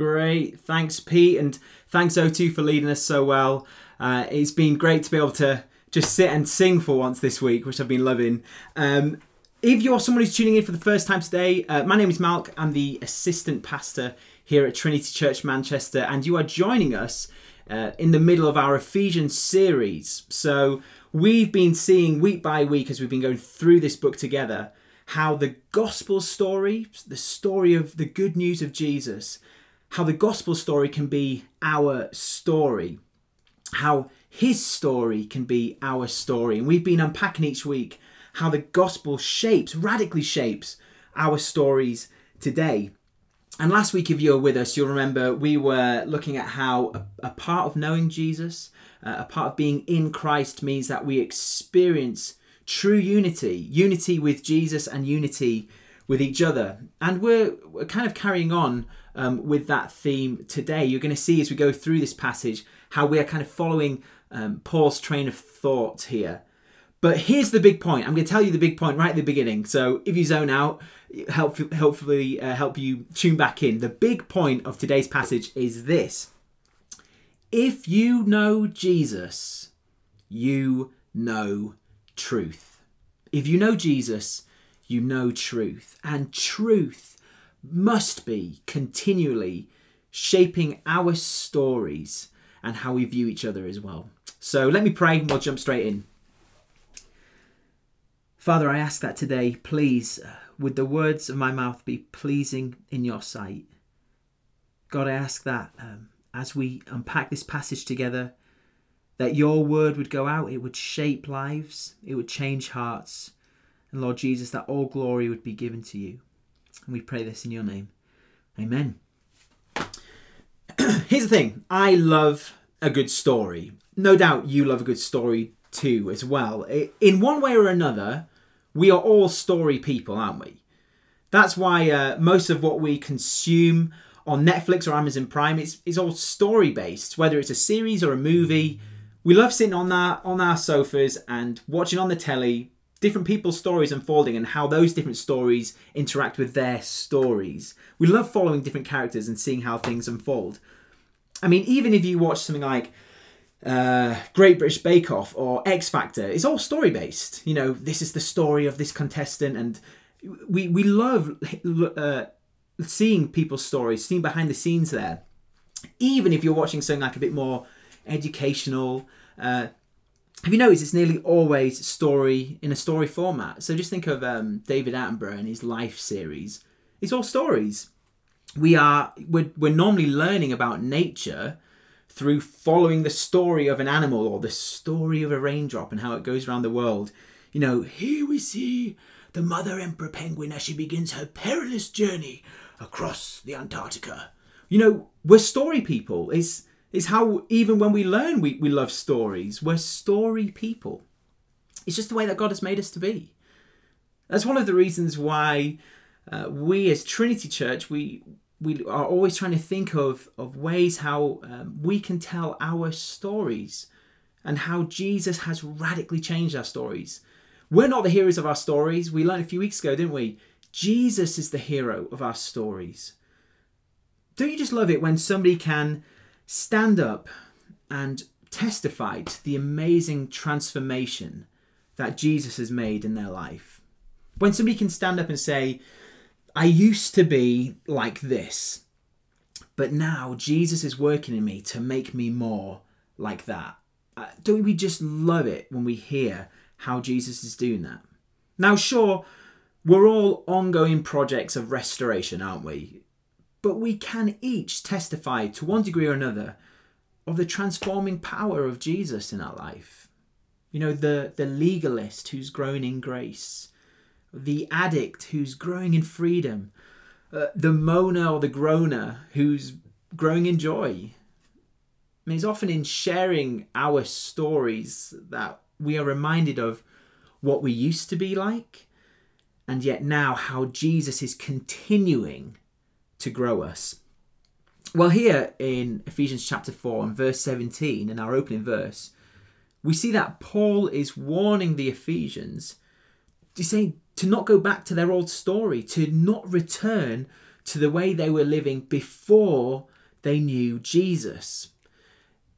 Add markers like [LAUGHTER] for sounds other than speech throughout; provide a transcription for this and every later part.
Great. Thanks, Pete, and thanks O2 for leading us so well. Uh, it's been great to be able to just sit and sing for once this week, which I've been loving. Um, if you're someone who's tuning in for the first time today, uh, my name is Malk. I'm the assistant pastor here at Trinity Church Manchester, and you are joining us uh, in the middle of our Ephesians series. So, we've been seeing week by week as we've been going through this book together how the gospel story, the story of the good news of Jesus, how the gospel story can be our story, how his story can be our story. And we've been unpacking each week how the gospel shapes, radically shapes our stories today. And last week, if you were with us, you'll remember we were looking at how a, a part of knowing Jesus, uh, a part of being in Christ, means that we experience true unity unity with Jesus and unity with each other. And we're, we're kind of carrying on um, with that theme today. You're going to see as we go through this passage how we are kind of following um, Paul's train of thought here. But here's the big point. I'm going to tell you the big point right at the beginning. So if you zone out, help hopefully uh, help you tune back in. The big point of today's passage is this: If you know Jesus, you know truth. If you know Jesus, you know truth, and truth must be continually shaping our stories and how we view each other as well. So let me pray and we'll jump straight in. Father, I ask that today, please, uh, would the words of my mouth be pleasing in your sight? God, I ask that um, as we unpack this passage together, that your word would go out, it would shape lives, it would change hearts. And Lord Jesus, that all glory would be given to you. And we pray this in your name. Amen. [CLEARS THROAT] Here's the thing I love a good story. No doubt you love a good story too, as well. In one way or another, we are all story people, aren't we? That's why uh, most of what we consume on Netflix or Amazon Prime is, is all story based, whether it's a series or a movie. We love sitting on our on our sofas and watching on the telly different people's stories unfolding and how those different stories interact with their stories. We love following different characters and seeing how things unfold. I mean, even if you watch something like uh, Great British Bake Off or X Factor, it's all story based. You know, this is the story of this contestant, and we we love uh, seeing people's stories, seeing behind the scenes there. Even if you're watching something like a bit more educational, uh, have you noticed it's nearly always story in a story format? So just think of um, David Attenborough and his life series. It's all stories. We are we're, we're normally learning about nature through following the story of an animal or the story of a raindrop and how it goes around the world. You know, here we see the mother emperor penguin as she begins her perilous journey across the Antarctica. You know, we're story people. It's is how even when we learn we, we love stories we're story people. It's just the way that god has made us to be. That's one of the reasons why uh, we as trinity church we we are always trying to think of of ways how um, we can tell our stories and how jesus has radically changed our stories. We're not the heroes of our stories. We learned a few weeks ago didn't we? Jesus is the hero of our stories. Don't you just love it when somebody can stand up and testify to the amazing transformation that Jesus has made in their life. When somebody can stand up and say, I used to be like this, but now Jesus is working in me to make me more like that. Uh, don't we just love it when we hear how Jesus is doing that? Now, sure, we're all ongoing projects of restoration, aren't we? But we can each testify to one degree or another of the transforming power of Jesus in our life. You know, the, the legalist who's growing in grace, the addict who's growing in freedom, uh, the moaner or the groaner who's growing in joy. I mean, it's often in sharing our stories that we are reminded of what we used to be like, and yet now how Jesus is continuing to grow us. Well, here in Ephesians chapter 4 and verse 17, in our opening verse, we see that Paul is warning the Ephesians, he's saying to not go back to their old story, to not return to the way they were living before they knew Jesus.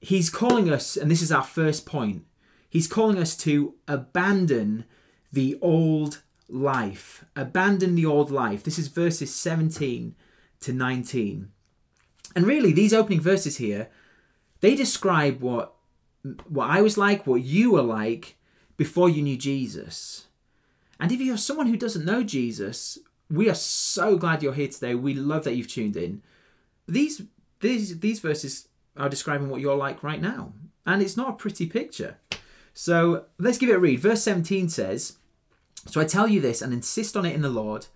He's calling us, and this is our first point, he's calling us to abandon the old life. Abandon the old life. This is verses 17 to 19. And really, these opening verses here, they describe what what I was like, what you were like before you knew Jesus. And if you're someone who doesn't know Jesus, we are so glad you're here today. We love that you've tuned in. These these these verses are describing what you're like right now. And it's not a pretty picture. So let's give it a read. Verse 17 says, So I tell you this and insist on it in the Lord,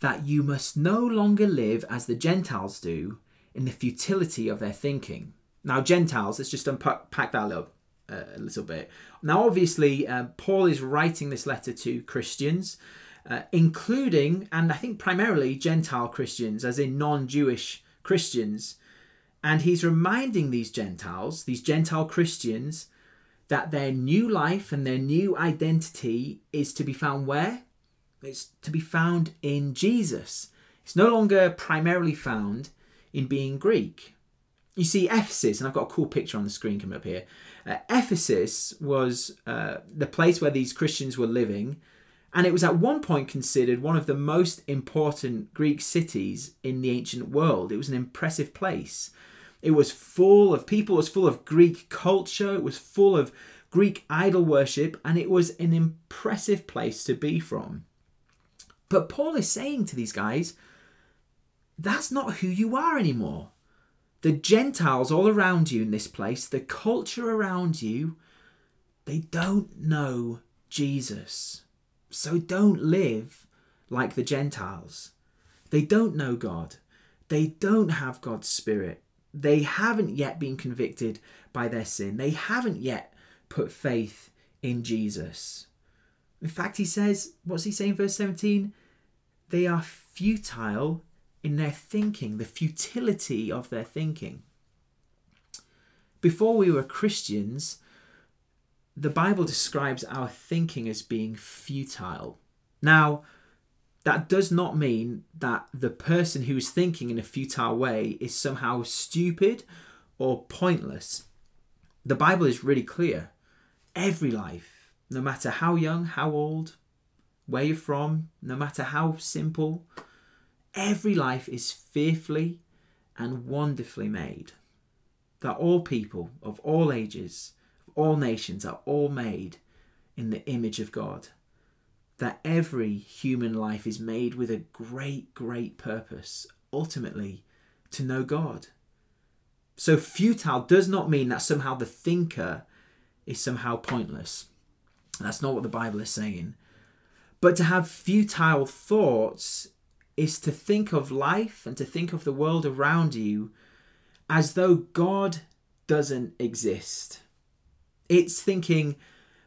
that you must no longer live as the Gentiles do in the futility of their thinking. Now, Gentiles, let's just unpack that a little, uh, a little bit. Now, obviously, uh, Paul is writing this letter to Christians, uh, including, and I think primarily, Gentile Christians, as in non Jewish Christians. And he's reminding these Gentiles, these Gentile Christians, that their new life and their new identity is to be found where? It's to be found in Jesus. It's no longer primarily found in being Greek. You see, Ephesus, and I've got a cool picture on the screen coming up here. Uh, Ephesus was uh, the place where these Christians were living, and it was at one point considered one of the most important Greek cities in the ancient world. It was an impressive place. It was full of people, it was full of Greek culture, it was full of Greek idol worship, and it was an impressive place to be from. But Paul is saying to these guys, that's not who you are anymore the Gentiles all around you in this place, the culture around you, they don't know Jesus. So don't live like the Gentiles. They don't know God. They don't have God's Spirit. They haven't yet been convicted by their sin. They haven't yet put faith in Jesus. In fact, he says, what's he saying, verse 17? They are futile in their thinking, the futility of their thinking. Before we were Christians, the Bible describes our thinking as being futile. Now, that does not mean that the person who is thinking in a futile way is somehow stupid or pointless. The Bible is really clear. Every life, no matter how young, how old, where you're from, no matter how simple, every life is fearfully and wonderfully made. That all people of all ages, of all nations are all made in the image of God. That every human life is made with a great, great purpose, ultimately to know God. So, futile does not mean that somehow the thinker is somehow pointless. That's not what the Bible is saying. But to have futile thoughts is to think of life and to think of the world around you as though God doesn't exist. It's thinking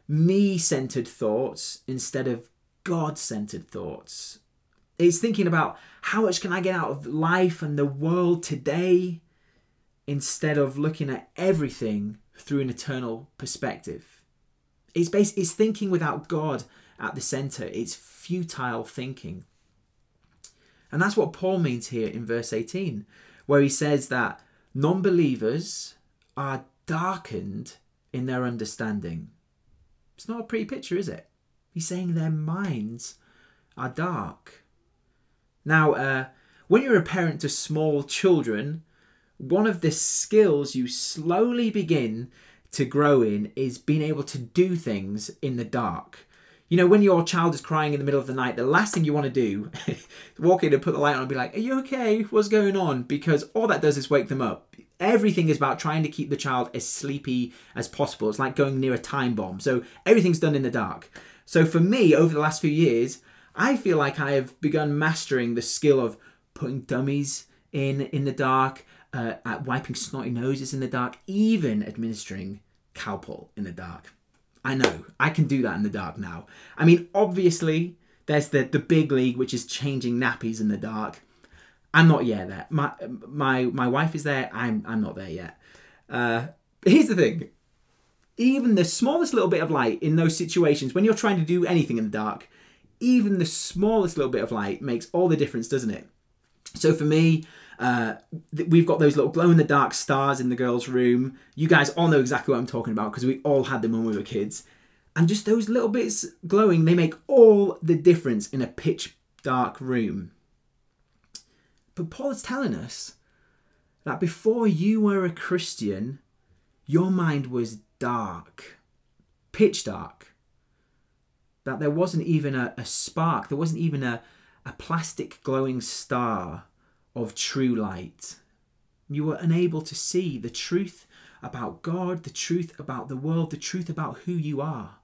me centered thoughts instead of God centered thoughts. It's thinking about how much can I get out of life and the world today instead of looking at everything through an eternal perspective. It's, based, it's thinking without God at the center. It's futile thinking. And that's what Paul means here in verse 18, where he says that non believers are darkened in their understanding. It's not a pretty picture, is it? He's saying their minds are dark. Now, uh, when you're a parent to small children, one of the skills you slowly begin to grow in is being able to do things in the dark. You know, when your child is crying in the middle of the night, the last thing you want to do is [LAUGHS] walk in and put the light on and be like, Are you okay? What's going on? Because all that does is wake them up. Everything is about trying to keep the child as sleepy as possible. It's like going near a time bomb. So everything's done in the dark. So for me, over the last few years, I feel like I have begun mastering the skill of putting dummies in in the dark, uh, at wiping snotty noses in the dark, even administering Calpol in the dark. I know I can do that in the dark now. I mean, obviously, there's the the big league which is changing nappies in the dark. I'm not yet there. My my my wife is there. I'm I'm not there yet. Uh, here's the thing. Even the smallest little bit of light in those situations when you're trying to do anything in the dark, even the smallest little bit of light makes all the difference, doesn't it? So for me, uh, th- we've got those little glow in the dark stars in the girls' room. You guys all know exactly what I'm talking about because we all had them when we were kids. And just those little bits glowing, they make all the difference in a pitch dark room. But Paul is telling us that before you were a Christian, your mind was dark, pitch dark. That there wasn't even a, a spark, there wasn't even a, a plastic glowing star of true light. You were unable to see the truth about God, the truth about the world, the truth about who you are.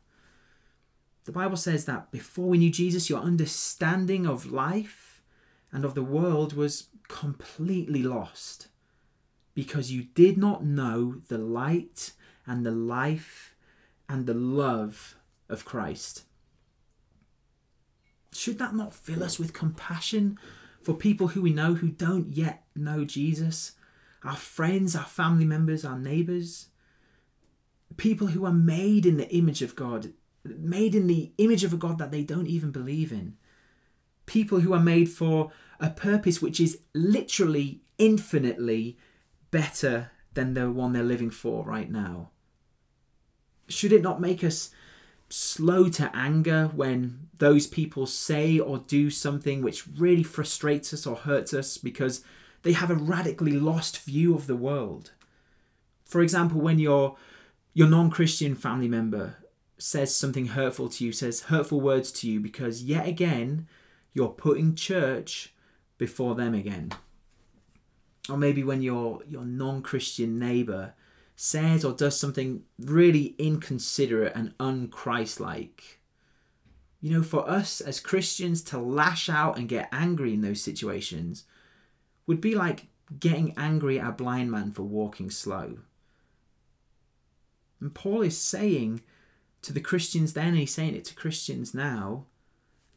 The Bible says that before we knew Jesus, your understanding of life and of the world was completely lost because you did not know the light and the life and the love of Christ. Should that not fill us with compassion for people who we know who don't yet know Jesus? Our friends, our family members, our neighbours? People who are made in the image of God, made in the image of a God that they don't even believe in. People who are made for a purpose which is literally infinitely better than the one they're living for right now. Should it not make us slow to anger when those people say or do something which really frustrates us or hurts us because they have a radically lost view of the world? For example, when your your non-Christian family member says something hurtful to you, says hurtful words to you because yet again you're putting church before them again. Or maybe when your your non-Christian neighbor says or does something really inconsiderate and unchristlike. You know, for us as Christians to lash out and get angry in those situations would be like getting angry at a blind man for walking slow. And Paul is saying to the Christians then, and he's saying it to Christians now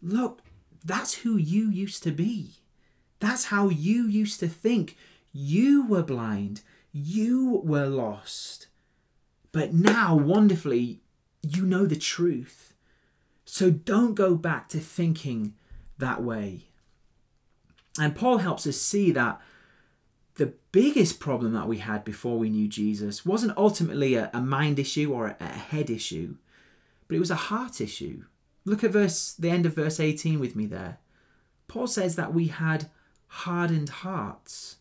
look, that's who you used to be. That's how you used to think. You were blind. You were lost. But now, wonderfully, you know the truth. So don't go back to thinking that way. And Paul helps us see that the biggest problem that we had before we knew Jesus wasn't ultimately a, a mind issue or a, a head issue, but it was a heart issue. Look at verse the end of verse 18 with me there. Paul says that we had hardened hearts.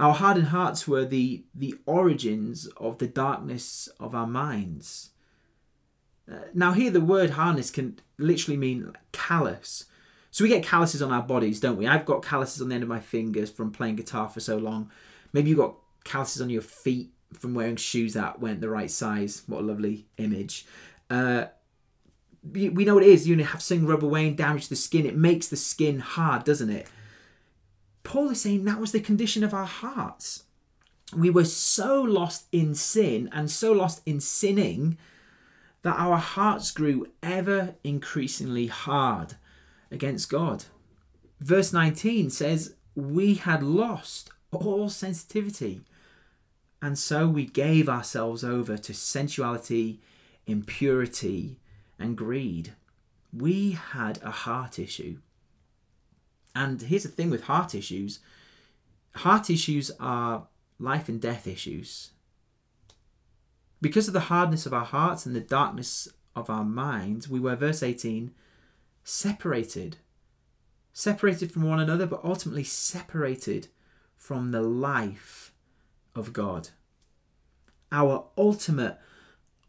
Our hardened hearts were the, the origins of the darkness of our minds. Uh, now, here the word hardness can literally mean callous. So we get calluses on our bodies, don't we? I've got calluses on the end of my fingers from playing guitar for so long. Maybe you've got calluses on your feet from wearing shoes that weren't the right size. What a lovely image. Uh, we know what it is. You have something rub away and damage the skin. It makes the skin hard, doesn't it? Paul is saying that was the condition of our hearts. We were so lost in sin and so lost in sinning that our hearts grew ever increasingly hard against God. Verse 19 says, We had lost all sensitivity, and so we gave ourselves over to sensuality, impurity, and greed. We had a heart issue. And here's the thing with heart issues heart issues are life and death issues. Because of the hardness of our hearts and the darkness of our minds, we were, verse 18, separated. Separated from one another, but ultimately separated from the life of God. Our ultimate,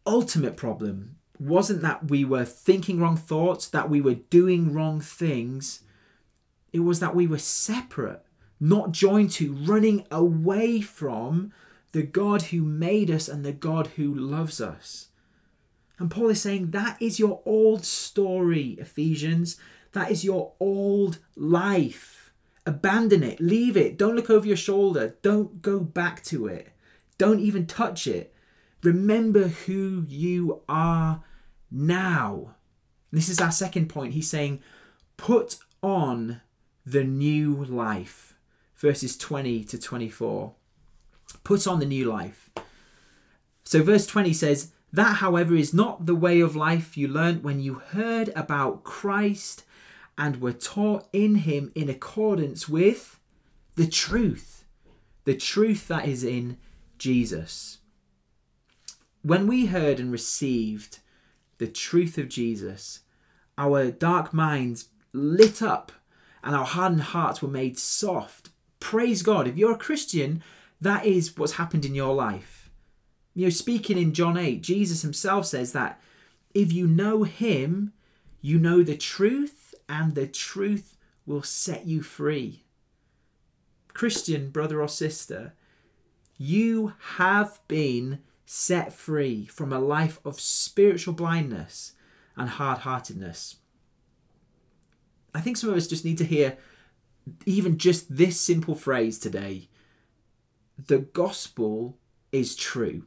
ultimate problem wasn't that we were thinking wrong thoughts, that we were doing wrong things it was that we were separate, not joined to, running away from the God who made us and the God who loves us. And Paul is saying that is your old story, Ephesians. That is your old life. Abandon it, leave it, don't look over your shoulder, don't go back to it, don't even touch it. Remember who you are now. This is our second point. He's saying, put on the new life. Verses 20 to 24. Put on the new life. So, verse 20 says, That, however, is not the way of life you learnt when you heard about Christ and were taught in him in accordance with the truth, the truth that is in Jesus. When we heard and received the truth of Jesus, our dark minds lit up and our hardened hearts were made soft. Praise God. If you're a Christian, that is what's happened in your life. You know, speaking in John 8, Jesus himself says that if you know him, you know the truth, and the truth will set you free. Christian brother or sister, you have been set free from a life of spiritual blindness and hard heartedness. I think some of us just need to hear even just this simple phrase today the gospel is true.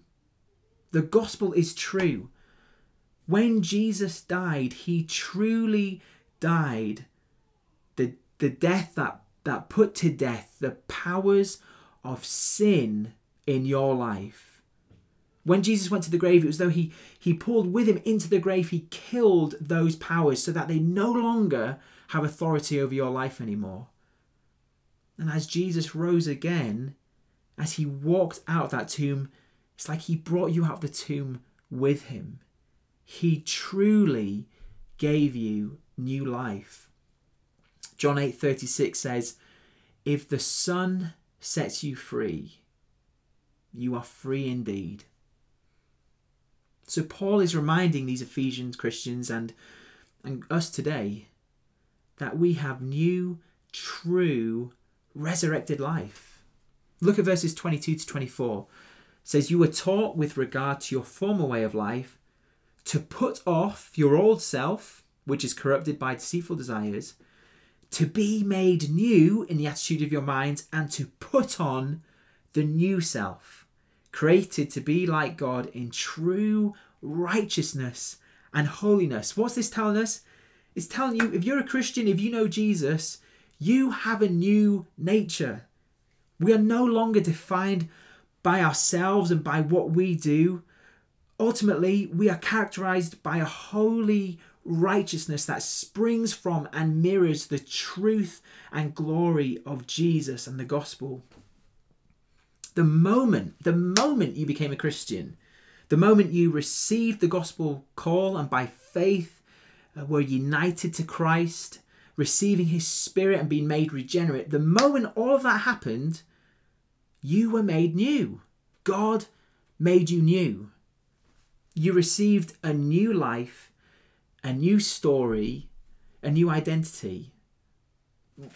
The gospel is true. When Jesus died, he truly died the, the death that, that put to death the powers of sin in your life. When Jesus went to the grave, it was though he, he pulled with him into the grave, he killed those powers so that they no longer have authority over your life anymore. And as Jesus rose again, as he walked out of that tomb, it's like he brought you out of the tomb with him. He truly gave you new life. John 8:36 says, "If the Son sets you free, you are free indeed." So Paul is reminding these Ephesians Christians and and us today that we have new true resurrected life. Look at verses 22 to 24. It says you were taught with regard to your former way of life to put off your old self, which is corrupted by deceitful desires, to be made new in the attitude of your mind, and to put on the new self, created to be like God in true righteousness and holiness. What's this telling us? It's telling you if you're a Christian, if you know Jesus, you have a new nature. We are no longer defined by ourselves and by what we do. Ultimately, we are characterized by a holy righteousness that springs from and mirrors the truth and glory of Jesus and the gospel. The moment, the moment you became a Christian, the moment you received the gospel call and by faith Uh, were united to Christ, receiving his spirit and being made regenerate, the moment all of that happened, you were made new. God made you new. You received a new life, a new story, a new identity.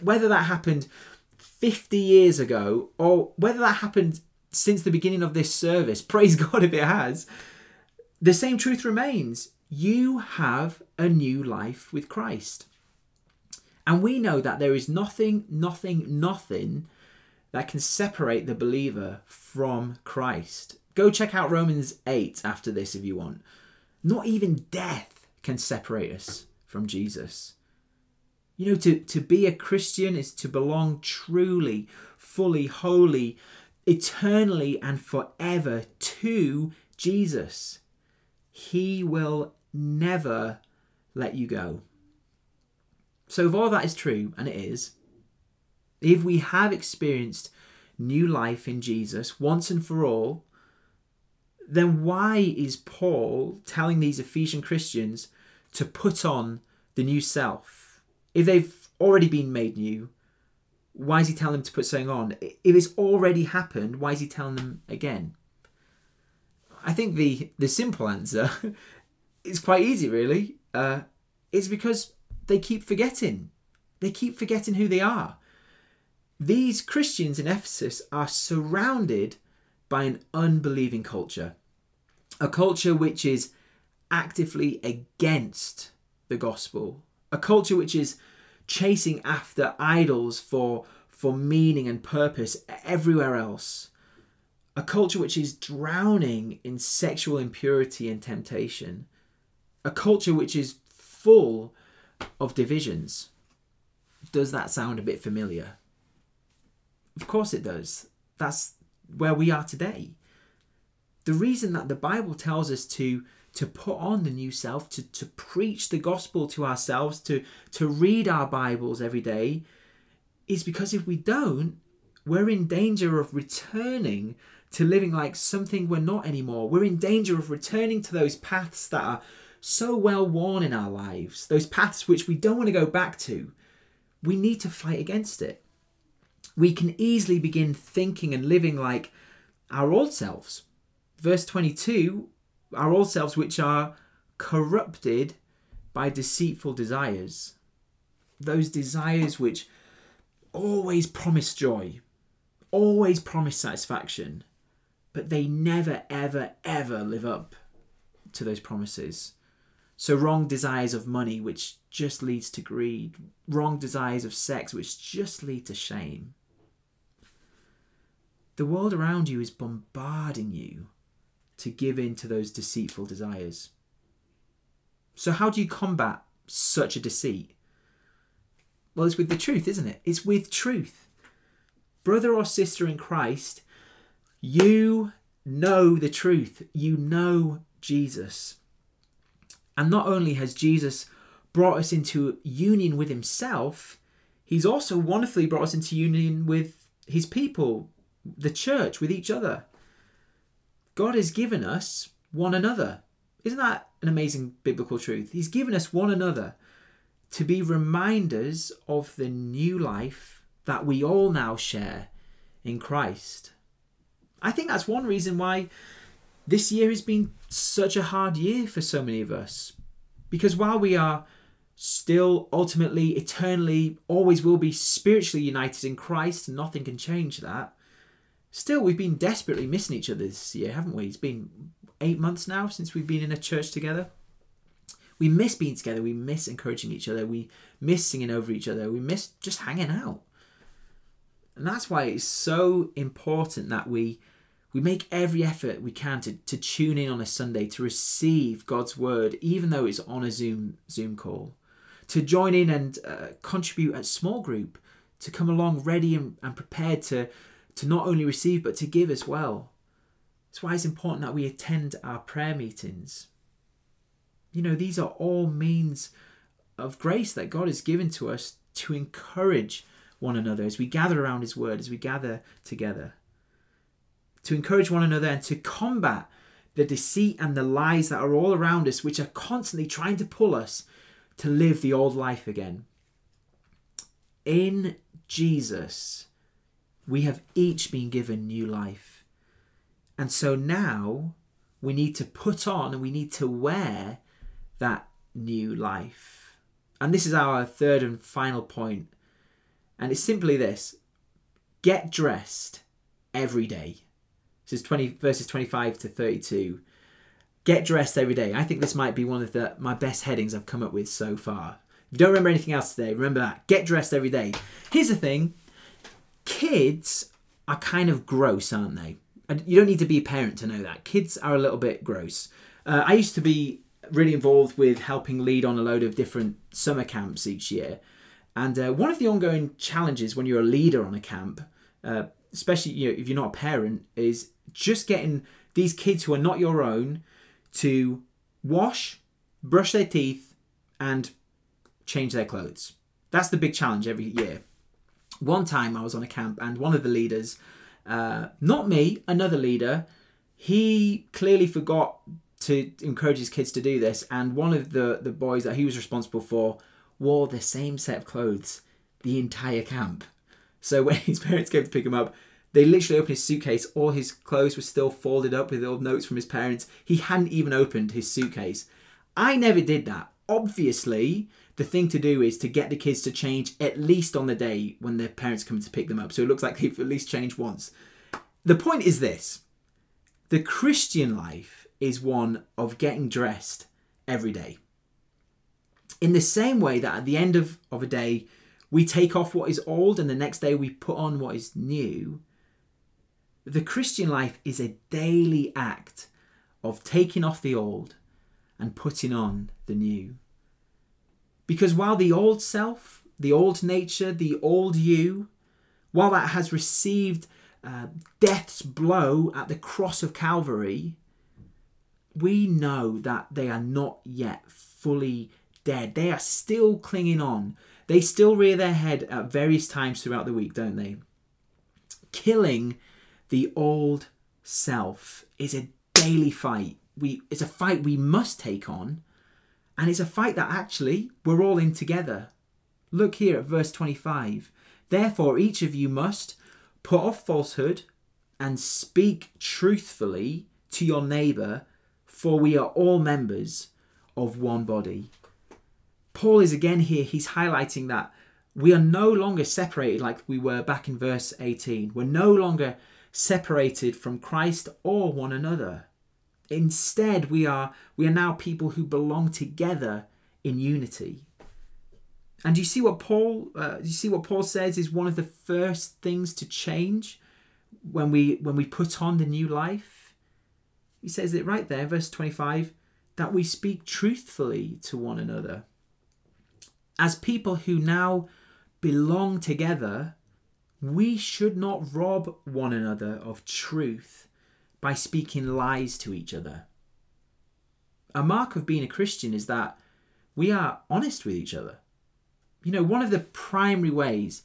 Whether that happened 50 years ago or whether that happened since the beginning of this service, [LAUGHS] praise God if it has, the same truth remains. You have a new life with Christ. And we know that there is nothing, nothing, nothing that can separate the believer from Christ. Go check out Romans 8 after this if you want. Not even death can separate us from Jesus. You know, to, to be a Christian is to belong truly, fully, wholly, eternally, and forever to Jesus. He will never let you go. So, if all that is true, and it is, if we have experienced new life in Jesus once and for all, then why is Paul telling these Ephesian Christians to put on the new self? If they've already been made new, why is he telling them to put something on? If it's already happened, why is he telling them again? I think the the simple answer [LAUGHS] is quite easy, really. Uh, it's because they keep forgetting. They keep forgetting who they are. These Christians in Ephesus are surrounded by an unbelieving culture, a culture which is actively against the gospel, a culture which is chasing after idols for, for meaning and purpose everywhere else, a culture which is drowning in sexual impurity and temptation, a culture which is full of divisions. Does that sound a bit familiar? Of course it does. That's where we are today. The reason that the Bible tells us to to put on the new self, to, to preach the gospel to ourselves, to, to read our Bibles every day, is because if we don't, we're in danger of returning to living like something we're not anymore. We're in danger of returning to those paths that are so well worn in our lives, those paths which we don't want to go back to. We need to fight against it. We can easily begin thinking and living like our old selves. Verse 22 our old selves, which are corrupted by deceitful desires. Those desires which always promise joy, always promise satisfaction, but they never, ever, ever live up to those promises. So, wrong desires of money, which just leads to greed, wrong desires of sex, which just lead to shame. The world around you is bombarding you to give in to those deceitful desires. So, how do you combat such a deceit? Well, it's with the truth, isn't it? It's with truth. Brother or sister in Christ, you know the truth. You know Jesus. And not only has Jesus brought us into union with himself, he's also wonderfully brought us into union with his people, the church, with each other. God has given us one another. Isn't that an amazing biblical truth? He's given us one another to be reminders of the new life that we all now share in Christ. I think that's one reason why this year has been such a hard year for so many of us. Because while we are still ultimately, eternally, always will be spiritually united in Christ, nothing can change that. Still, we've been desperately missing each other this year, haven't we? It's been eight months now since we've been in a church together. We miss being together. We miss encouraging each other. We miss singing over each other. We miss just hanging out. And that's why it's so important that we we make every effort we can to, to tune in on a Sunday to receive God's word, even though it's on a Zoom Zoom call, to join in and uh, contribute at small group, to come along ready and, and prepared to to not only receive but to give as well. That's why it's important that we attend our prayer meetings. You know, these are all means of grace that God has given to us to encourage one another as we gather around His Word, as we gather together. To encourage one another and to combat the deceit and the lies that are all around us, which are constantly trying to pull us to live the old life again. In Jesus, we have each been given new life. And so now we need to put on and we need to wear that new life. And this is our third and final point. And it's simply this get dressed every day. This is 20 verses 25 to 32. Get dressed every day. I think this might be one of the my best headings I've come up with so far. If you don't remember anything else today, remember that. Get dressed every day. Here's the thing kids are kind of gross, aren't they? You don't need to be a parent to know that. Kids are a little bit gross. Uh, I used to be really involved with helping lead on a load of different summer camps each year. And uh, one of the ongoing challenges when you're a leader on a camp, uh, especially you know, if you're not a parent, is just getting these kids who are not your own to wash, brush their teeth, and change their clothes. That's the big challenge every year one time I was on a camp and one of the leaders, uh, not me, another leader, he clearly forgot to encourage his kids to do this, and one of the the boys that he was responsible for wore the same set of clothes the entire camp. So when [LAUGHS] his parents came to pick him up, they literally opened his suitcase. All his clothes were still folded up with old notes from his parents. He hadn't even opened his suitcase. I never did that. Obviously, the thing to do is to get the kids to change at least on the day when their parents come to pick them up. So it looks like they've at least changed once. The point is this the Christian life is one of getting dressed every day. In the same way that at the end of, of a day, we take off what is old and the next day we put on what is new, the Christian life is a daily act of taking off the old and putting on the new. Because while the old self, the old nature, the old you, while that has received uh, death's blow at the cross of Calvary, we know that they are not yet fully dead. They are still clinging on. They still rear their head at various times throughout the week, don't they? Killing the old self is a daily fight. We it's a fight we must take on, and it's a fight that actually we're all in together. Look here at verse 25. Therefore, each of you must put off falsehood and speak truthfully to your neighbour, for we are all members of one body. Paul is again here, he's highlighting that we are no longer separated like we were back in verse 18. We're no longer separated from Christ or one another. Instead, we are we are now people who belong together in unity. And you see what Paul? Uh, you see what Paul says is one of the first things to change when we when we put on the new life. He says it right there, verse twenty-five, that we speak truthfully to one another. As people who now belong together, we should not rob one another of truth by speaking lies to each other. A mark of being a Christian is that we are honest with each other. You know, one of the primary ways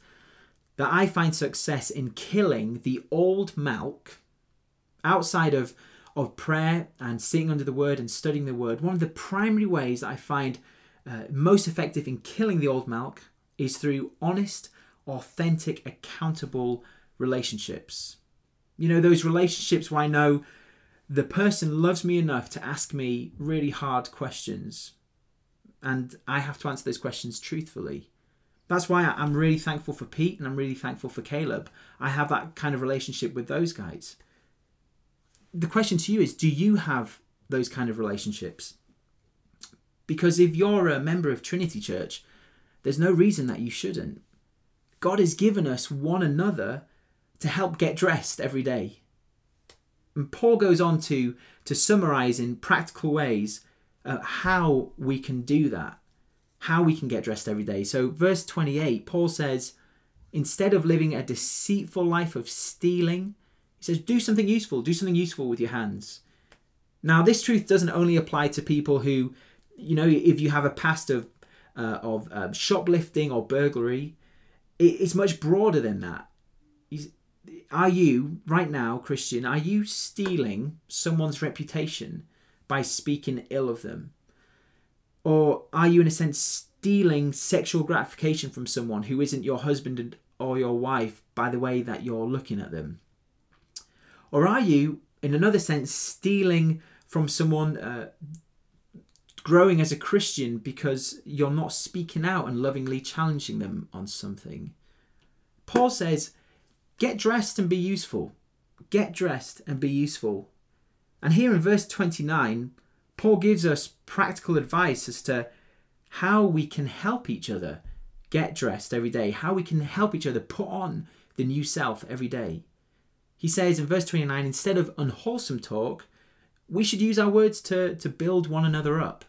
that I find success in killing the old Malk outside of, of prayer and sitting under the word and studying the word, one of the primary ways that I find uh, most effective in killing the old Malk is through honest, authentic, accountable relationships. You know, those relationships where I know the person loves me enough to ask me really hard questions and I have to answer those questions truthfully. That's why I'm really thankful for Pete and I'm really thankful for Caleb. I have that kind of relationship with those guys. The question to you is do you have those kind of relationships? Because if you're a member of Trinity Church, there's no reason that you shouldn't. God has given us one another to help get dressed every day. And Paul goes on to, to summarize in practical ways uh, how we can do that, how we can get dressed every day. So, verse 28, Paul says, instead of living a deceitful life of stealing, he says, do something useful, do something useful with your hands. Now, this truth doesn't only apply to people who, you know, if you have a past of, uh, of um, shoplifting or burglary, it's much broader than that. Are you, right now, Christian, are you stealing someone's reputation? by speaking ill of them? Or are you, in a sense, stealing sexual gratification from someone who isn't your husband or your wife by the way that you're looking at them? Or are you, in another sense, stealing from someone uh, growing as a Christian because you're not speaking out and lovingly challenging them on something? Paul says, get dressed and be useful. Get dressed and be useful. And here in verse 29, Paul gives us practical advice as to how we can help each other get dressed every day, how we can help each other put on the new self every day. He says in verse 29 instead of unwholesome talk, we should use our words to, to build one another up.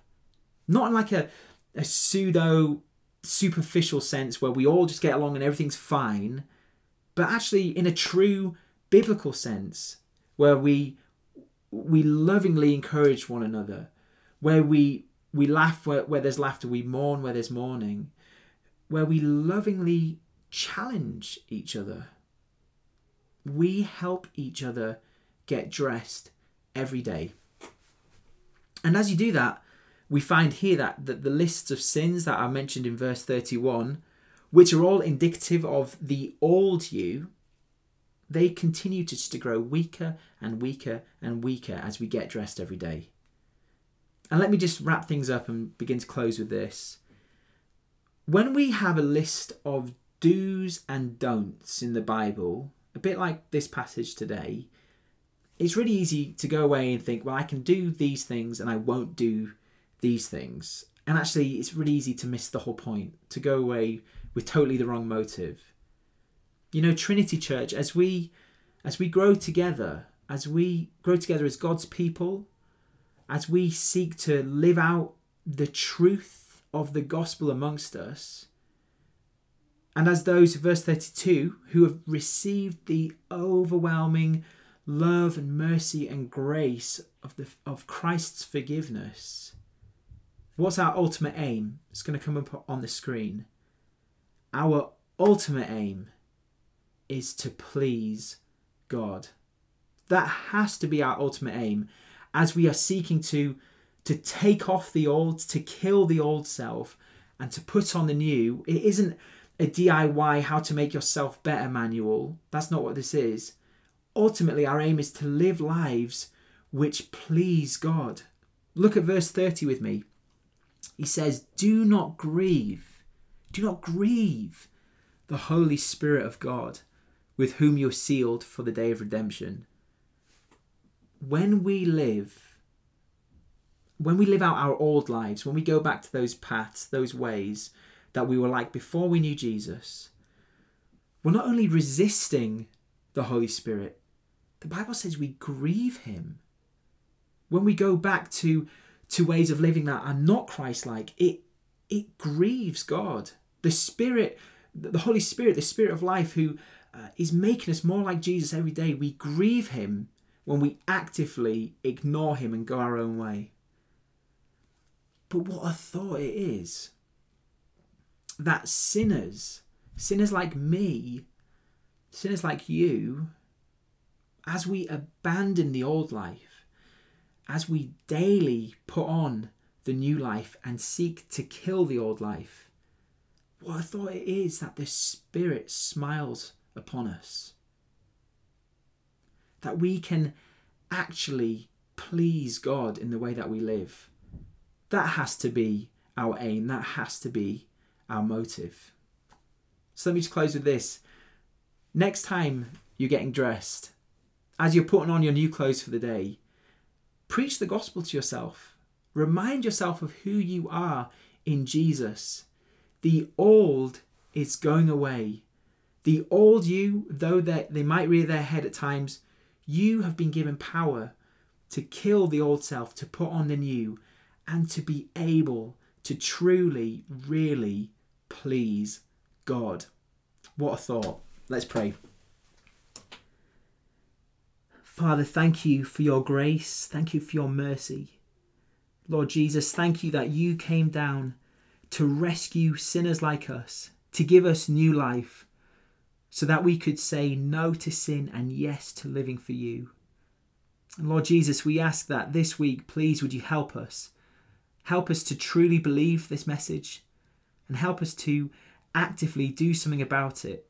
Not in like a, a pseudo superficial sense where we all just get along and everything's fine, but actually in a true biblical sense where we we lovingly encourage one another, where we we laugh where, where there's laughter, we mourn where there's mourning, where we lovingly challenge each other. We help each other get dressed every day. And as you do that, we find here that, that the lists of sins that are mentioned in verse 31, which are all indicative of the old you, they continue to to grow weaker and weaker and weaker as we get dressed every day. And let me just wrap things up and begin to close with this. When we have a list of do's and don'ts in the Bible, a bit like this passage today, it's really easy to go away and think, well, I can do these things and I won't do these things. And actually, it's really easy to miss the whole point, to go away with totally the wrong motive. You know, Trinity Church, as we as we grow together, as we grow together as God's people, as we seek to live out the truth of the gospel amongst us, and as those, verse 32, who have received the overwhelming love and mercy and grace of the of Christ's forgiveness. What's our ultimate aim? It's going to come up on the screen. Our ultimate aim is to please God. That has to be our ultimate aim as we are seeking to to take off the old, to kill the old self and to put on the new. It isn't a DIY how to make yourself better manual. That's not what this is. Ultimately, our aim is to live lives which please God. Look at verse 30 with me. He says, Do not grieve, do not grieve the Holy Spirit of God, with whom you're sealed for the day of redemption. When we live, when we live out our old lives, when we go back to those paths, those ways that we were like before we knew Jesus, we're not only resisting the Holy Spirit, the Bible says we grieve him. When we go back to, to ways of living that are not Christ like, it, it grieves God. The Spirit the Holy Spirit, the Spirit of life, who uh, is making us more like Jesus every day, we grieve Him when we actively ignore Him and go our own way. But what a thought it is that sinners, sinners like me, sinners like you, as we abandon the old life, as we daily put on the new life and seek to kill the old life, what a thought it is that the Spirit smiles upon us. That we can actually please God in the way that we live. That has to be our aim. That has to be our motive. So let me just close with this. Next time you're getting dressed, as you're putting on your new clothes for the day, preach the gospel to yourself. Remind yourself of who you are in Jesus the old is going away. The old you, though they, might rear their head at times, you have been given power to kill the old self, to put on the new, and to be able to truly, really please God. What a thought. Let's pray. Father, thank you for your grace. Thank you for your mercy. Lord Jesus, thank you that you came down to rescue sinners like us, to give us new life, so that we could say no to sin and yes to living for you. And Lord Jesus, we ask that this week, please, would you help us? Help us to truly believe this message and help us to actively do something about it.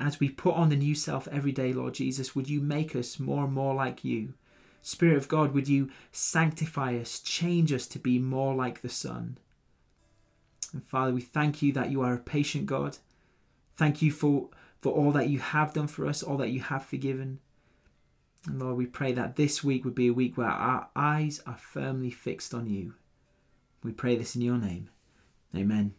As we put on the new self every day, Lord Jesus, would you make us more and more like you? Spirit of God, would you sanctify us, change us to be more like the Son? And Father, we thank you that you are a patient God. Thank you for, for all that you have done for us, all that you have forgiven. And Lord, we pray that this week would be a week where our eyes are firmly fixed on you. We pray this in your name. Amen.